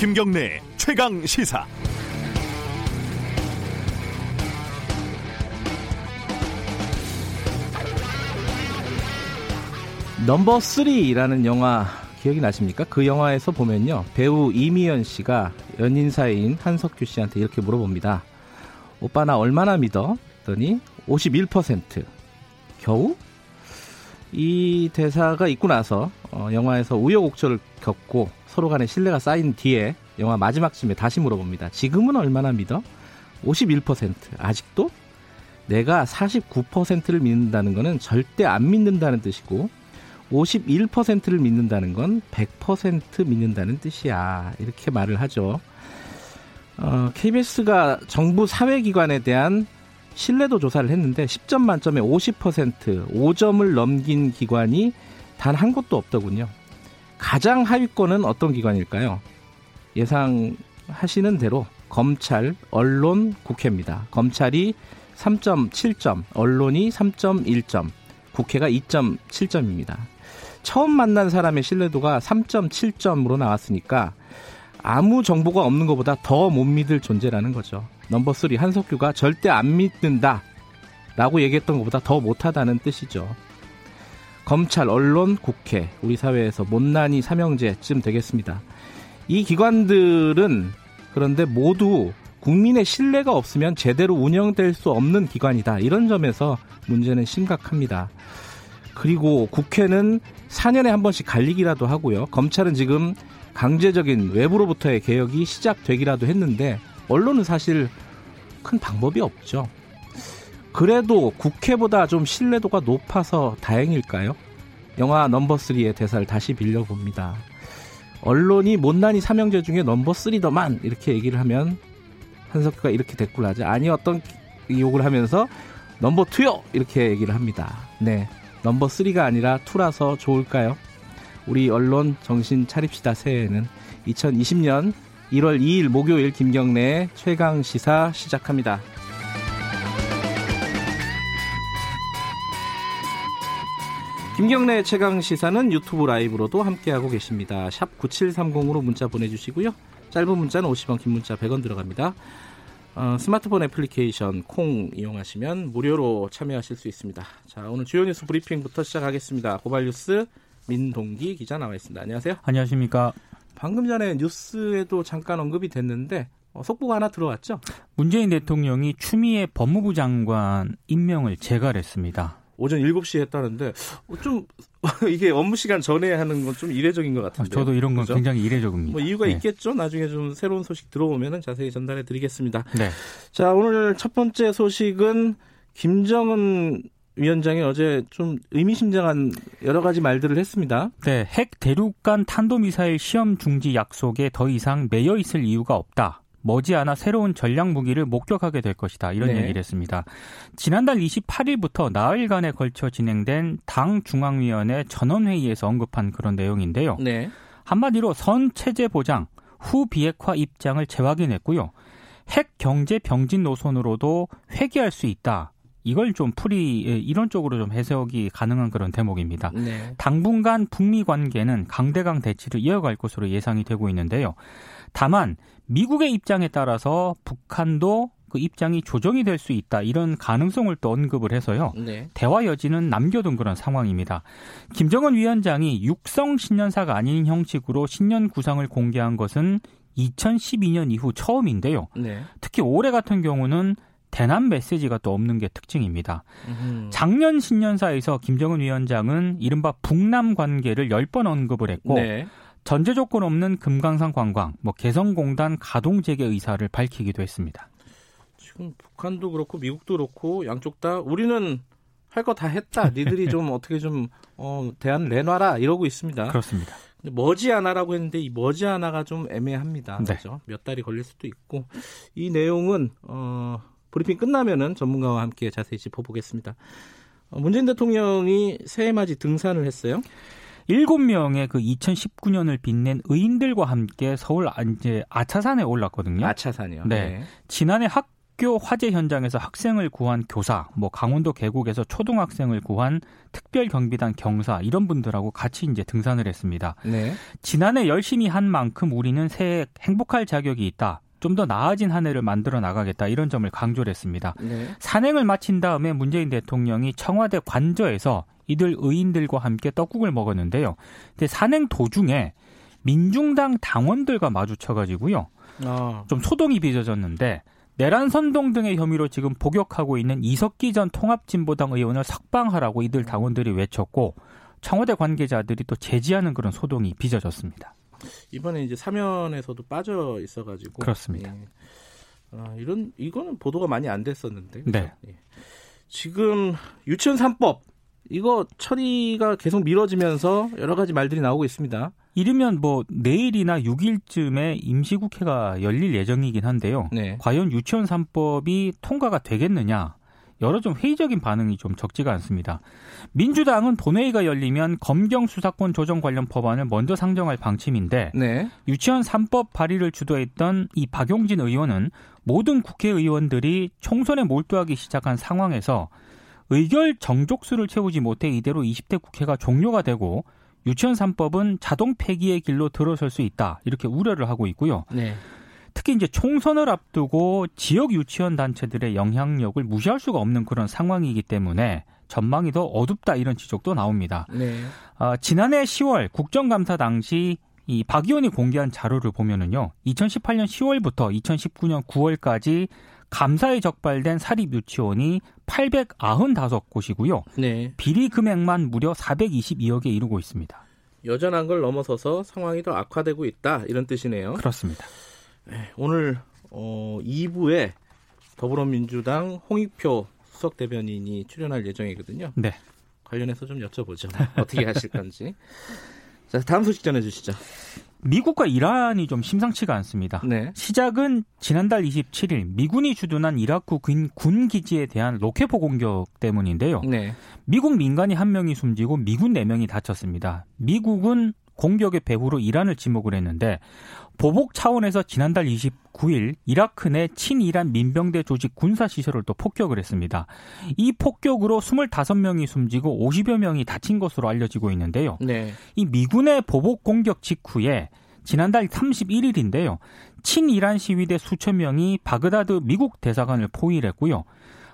김경래 최강 시사. 넘버 3라는 영화 기억이 나십니까? 그 영화에서 보면요. 배우 이미연 씨가 연인 사이인 한석규 씨한테 이렇게 물어봅니다. 오빠 나 얼마나 믿어? 더니 51% 겨우? 이 대사가 있고 나서 어, 영화에서 우여곡절을 겪고 서로 간에 신뢰가 쌓인 뒤에 영화 마지막 쯤에 다시 물어봅니다. 지금은 얼마나 믿어? 51% 아직도? 내가 49%를 믿는다는 것은 절대 안 믿는다는 뜻이고 51%를 믿는다는 건 100% 믿는다는 뜻이야. 이렇게 말을 하죠. 어, KBS가 정부 사회기관에 대한 신뢰도 조사를 했는데 10점 만점에 50% 5점을 넘긴 기관이 단 한 곳도 없더군요. 가장 하위권은 어떤 기관일까요? 예상하시는 대로 검찰, 언론, 국회입니다. 검찰이 3.7점, 언론이 3.1점, 국회가 2.7점입니다. 처음 만난 사람의 신뢰도가 3.7점으로 나왔으니까 아무 정보가 없는 것보다 더 못 믿을 존재라는 거죠. 넘버 3 한석규가 절대 안 믿는다 라고 얘기했던 것보다 더 못하다는 뜻이죠. 검찰, 언론, 국회, 우리 사회에서 못난이 삼형제쯤 되겠습니다. 이 기관들은 그런데 모두 국민의 신뢰가 없으면 제대로 운영될 수 없는 기관이다. 이런 점에서 문제는 심각합니다. 그리고 국회는 4년에 한 번씩 갈리기라도 하고요. 검찰은 지금 강제적인 외부로부터의 개혁이 시작되기라도 했는데 언론은 사실 큰 방법이 없죠. 그래도 국회보다 좀 신뢰도가 높아서 다행일까요? 영화 넘버 3의 대사를 다시 빌려봅니다. 언론이 못난이 삼형제 중에 넘버 3더만 이렇게 얘기를 하면 한석규가 이렇게 대꾸를 하죠. 아니 어떤 욕을 하면서 넘버 2요 이렇게 얘기를 합니다. 네. 넘버 3가 아니라 2라서 좋을까요? 우리 언론 정신 차립시다 새해에는 2020년 1월 2일 목요일 김경래 최강 시사 시작합니다. 김경래 최강 시사는 유튜브 라이브로도 함께하고 계십니다. 샵 9730으로 문자 보내주시고요. 짧은 문자는 50원, 긴 문자 100원 들어갑니다. 어, 스마트폰 애플리케이션 콩 이용하시면 무료로 참여하실 수 있습니다. 자, 오늘 주요 뉴스 브리핑부터 시작하겠습니다. 고발 뉴스 민동기 기자 나와 있습니다. 안녕하세요. 안녕하십니까. 방금 전에 뉴스에도 잠깐 언급이 됐는데 어, 속보가 하나 들어왔죠? 문재인 대통령이 추미애 법무부 장관 임명을 재가했습니다. 오전 7시에 했다는데 어, 좀 이게 업무 시간 전에 하는 건 좀 이례적인 것 같은데. 저도 이런 건 그죠? 굉장히 이례적입니다. 뭐 이유가 네. 있겠죠. 나중에 좀 새로운 소식 들어오면 자세히 전달해 드리겠습니다. 네. 자, 오늘 첫 번째 소식은 김정은 위원장이 어제 좀 의미심장한 여러 가지 말들을 했습니다. 네, 핵 대륙간 탄도미사일 시험 중지 약속에 더 이상 매여 있을 이유가 없다. 머지않아 새로운 전략 무기를 목격하게 될 것이다. 이런 네. 얘기를 했습니다. 지난달 28일부터 나흘간에 걸쳐 진행된 당 중앙위원회 전원회의에서 언급한 그런 내용인데요. 네. 한마디로 선 체제 보장, 후 비핵화 입장을 재확인했고요. 핵 경제 병진 노선으로도 회귀할 수 있다. 이걸 좀 풀이 예, 이런 쪽으로 좀 해석이 가능한 그런 대목입니다. 네. 당분간 북미 관계는 강대강 대치를 이어갈 것으로 예상이 되고 있는데요. 다만 미국의 입장에 따라서 북한도 그 입장이 조정이 될 수 있다 이런 가능성을 또 언급을 해서요 네. 대화 여지는 남겨둔 그런 상황입니다. 김정은 위원장이 육성 신년사가 아닌 형식으로 신년 구상을 공개한 것은 2012년 이후 처음인데요. 네. 특히 올해 같은 경우는 대남 메시지가 또 없는 게 특징입니다. 음흠. 작년 신년사에서 김정은 위원장은 이른바 북남 관계를 10번 언급을 했고 네. 전제 조건 없는 금강산 관광, 뭐 개성공단 가동 재개 의사를 밝히기도 했습니다. 지금 북한도 그렇고 미국도 그렇고 양쪽 다 우리는 할 거 다 했다. 니들이 좀 어떻게 좀 어, 대안 내놔라 이러고 있습니다. 그렇습니다. 머지않아라고 했는데 이 머지않아가 좀 애매합니다. 네. 그렇죠? 몇 달이 걸릴 수도 있고 이 내용은 어, 브리핑 끝나면은 전문가와 함께 자세히 짚어보겠습니다. 어, 문재인 대통령이 새해맞이 등산을 했어요. 7명의 그 2019년을 빛낸 의인들과 함께 서울 이제 아차산에 올랐거든요. 아차산이요. 네. 네. 지난해 학 학교 화재 현장에서 학생을 구한 교사, 뭐 강원도 계곡에서 초등학생을 구한 특별 경비단 경사 이런 분들하고 같이 이제 등산을 했습니다. 네. 지난해 열심히 한 만큼 우리는 새해 행복할 자격이 있다. 좀 더 나아진 한 해를 만들어 나가겠다 이런 점을 강조를 했습니다. 네. 산행을 마친 다음에 문재인 대통령이 청와대 관저에서 이들 의인들과 함께 떡국을 먹었는데요. 근데 산행 도중에 민중당 당원들과 마주쳐가지고요. 아. 좀 소동이 빚어졌는데 내란 선동 등의 혐의로 지금 복역하고 있는 이석기 전 통합진보당 의원을 석방하라고 이들 당원들이 외쳤고 청와대 관계자들이 또 제지하는 그런 소동이 빚어졌습니다. 이번에 이제 사면에서도 빠져 있어가지고 그렇습니다. 예. 아, 이런 이거는 보도가 많이 안 됐었는데. 네. 예. 지금 유치원 3법 이거 처리가 계속 미뤄지면서 여러 가지 말들이 나오고 있습니다. 이르면 뭐 내일이나 6일쯤에 임시국회가 열릴 예정이긴 한데요. 네. 과연 유치원 3법이 통과가 되겠느냐? 여러 좀 회의적인 반응이 좀 적지가 않습니다. 민주당은 본회의가 열리면 검경 수사권 조정 관련 법안을 먼저 상정할 방침인데 네. 유치원 3법 발의를 주도했던 이 박용진 의원은 모든 국회의원들이 총선에 몰두하기 시작한 상황에서 의결 정족수를 채우지 못해 이대로 20대 국회가 종료가 되고 유치원 3법은 자동 폐기의 길로 들어설 수 있다. 이렇게 우려를 하고 있고요. 네. 특히 이제 총선을 앞두고 지역 유치원 단체들의 영향력을 무시할 수가 없는 그런 상황이기 때문에 전망이 더 어둡다 이런 지적도 나옵니다. 네. 어, 지난해 10월 국정감사 당시 이 박 의원이 공개한 자료를 보면은요. 2018년 10월부터 2019년 9월까지 감사에 적발된 사립 유치원이 895곳이고요. 네. 비리 금액만 무려 422억에 이르고 있습니다. 여전한 걸 넘어서서 상황이 더 악화되고 있다 이런 뜻이네요. 그렇습니다. 네, 오늘 어, 2부에 더불어민주당 홍익표 수석 대변인이 출연할 예정이거든요. 네. 관련해서 좀 여쭤보죠. 어떻게 하실 건지. 자, 다음 소식 전해주시죠. 미국과 이란이 좀 심상치가 않습니다. 네. 시작은 지난달 27일 미군이 주둔한 이라크 군, 군 기지에 대한 로켓포 공격 때문인데요. 네. 미국 민간이 한 명이 숨지고 미군 4명이 다쳤습니다. 미국은 공격의 배후로 이란을 지목을 했는데 보복 차원에서 지난달 29일 이라크 내 친이란 민병대 조직 군사 시설을 또 폭격을 했습니다. 이 폭격으로 25명이 숨지고 50여 명이 다친 것으로 알려지고 있는데요. 네. 이 미군의 보복 공격 직후에 지난달 31일인데요. 친이란 시위대 수천 명이 바그다드 미국 대사관을 포위했고요.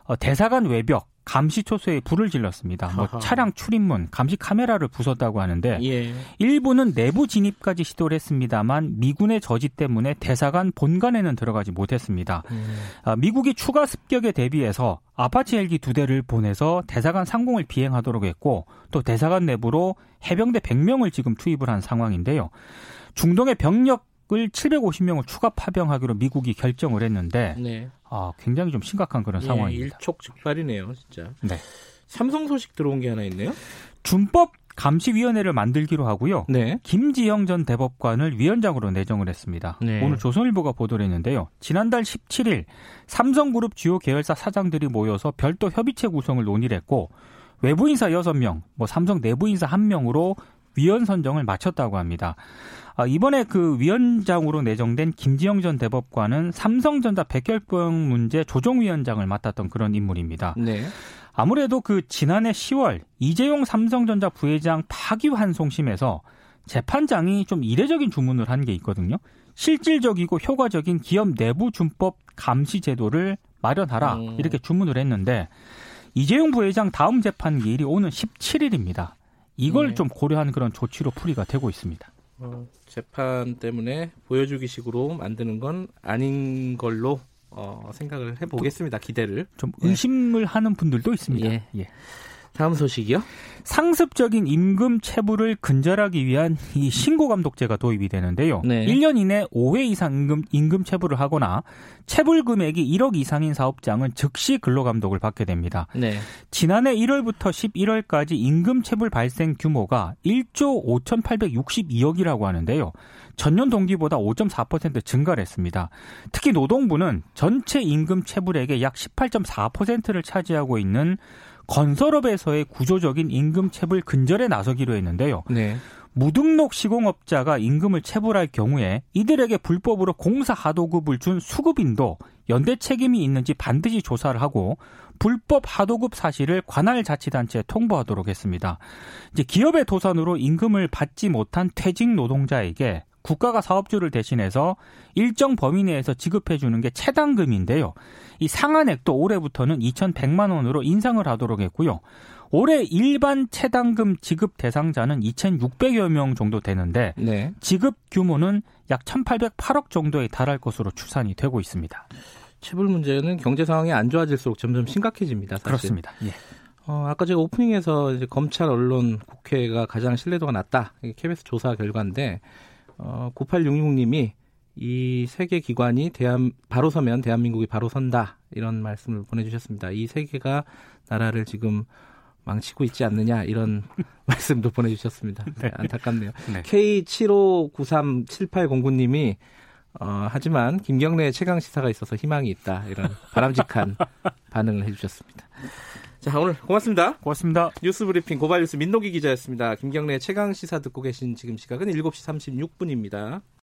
어, 대사관 외벽, 감시 초소에 불을 질렀습니다. 뭐 차량 출입문, 감시 카메라를 부쉈다고 하는데 예. 일부는 내부 진입까지 시도를 했습니다만 미군의 저지 때문에 대사관 본관에는 들어가지 못했습니다. 음. 아, 미국이 추가 습격에 대비해서 아파치 헬기 두 대를 보내서 대사관 상공을 비행하도록 했고 또 대사관 내부로 해병대 100명을 지금 투입을 한 상황인데요. 중동에 병력을 750명을 추가 파병하기로 미국이 결정을 했는데 네. 아, 굉장히 좀 심각한 그런 예, 상황입니다. 일촉즉발이네요, 진짜. 네. 삼성 소식 들어온 게 하나 있네요. 준법 감시위원회를 만들기로 하고요. 네. 김지형 전 대법관을 위원장으로 내정을 했습니다. 네. 오늘 조선일보가 보도를 했는데요. 지난달 17일 삼성그룹 주요 계열사 사장들이 모여서 별도 협의체 구성을 논의를 했고 외부 인사 6명, 뭐 삼성 내부 인사 1명으로 위원 선정을 마쳤다고 합니다. 아, 이번에 그 위원장으로 내정된 김지영 전 대법관은 삼성전자 백혈병 문제 조정위원장을 맡았던 그런 인물입니다. 네. 아무래도 그 지난해 10월 이재용 삼성전자 부회장 파기환송심에서 재판장이 좀 이례적인 주문을 한 게 있거든요. 실질적이고 효과적인 기업 내부 준법 감시 제도를 마련하라 음. 이렇게 주문을 했는데 이재용 부회장 다음 재판 기일이 오는 17일입니다. 이걸 네. 좀 고려한 그런 조치로 풀이가 되고 있습니다. 어, 재판 때문에 보여주기식으로 만드는 건 아닌 걸로 어, 생각을 해보겠습니다. 기대를 좀 의심을 네. 하는 분들도 있습니다. 예. 예. 다음 소식이요. 상습적인 임금 체불을 근절하기 위한 이 신고 감독제가 도입이 되는데요. 네. 1년 이내 5회 이상 임금 임금 체불을 하거나 체불 금액이 1억 이상인 사업장은 즉시 근로 감독을 받게 됩니다. 네. 지난해 1월부터 11월까지 임금 체불 발생 규모가 1조 5,862억이라고 하는데요. 전년 동기보다 5.4% 증가를 했습니다. 특히 노동부는 전체 임금 체불액의 약 18.4%를 차지하고 있는 건설업에서의 구조적인 임금 체불 근절에 나서기로 했는데요. 네. 무등록 시공업자가 임금을 체불할 경우에 이들에게 불법으로 공사 하도급을 준 수급인도 연대 책임이 있는지 반드시 조사를 하고 불법 하도급 사실을 관할 자치단체에 통보하도록 했습니다. 이제 기업의 도산으로 임금을 받지 못한 퇴직 노동자에게 국가가 사업주를 대신해서 일정 범위 내에서 지급해 주는 게 체당금인데요. 이 상한액도 올해부터는 2,100만 원으로 인상을 하도록 했고요. 올해 일반 체당금 지급 대상자는 2,600여 명 정도 되는데 네. 지급 규모는 약 1,808억 정도에 달할 것으로 추산이 되고 있습니다. 체불 문제는 경제 상황이 안 좋아질수록 점점 심각해집니다. 사실. 그렇습니다. 예. 어, 아까 제가 오프닝에서 이제 검찰, 언론, 국회가 가장 신뢰도가 낮다. KBS 조사 결과인데 어, 9866님이 이세개 기관이 대한 바로 서면 대한민국이 바로 선다 이런 말씀을 보내주셨습니다. 이세 개가 나라를 지금 망치고 있지 않느냐 이런 말씀도 보내주셨습니다. 네, 안타깝네요. 네. K75937809님이 어, 하지만 김경래의 최강 시사가 있어서 희망이 있다 이런 바람직한 반응을 해주셨습니다. 자 오늘 고맙습니다. 고맙습니다. 뉴스 브리핑 고발 뉴스 민노기 기자였습니다. 김경래 최강 시사 듣고 계신 지금 시각은 7시 36분입니다.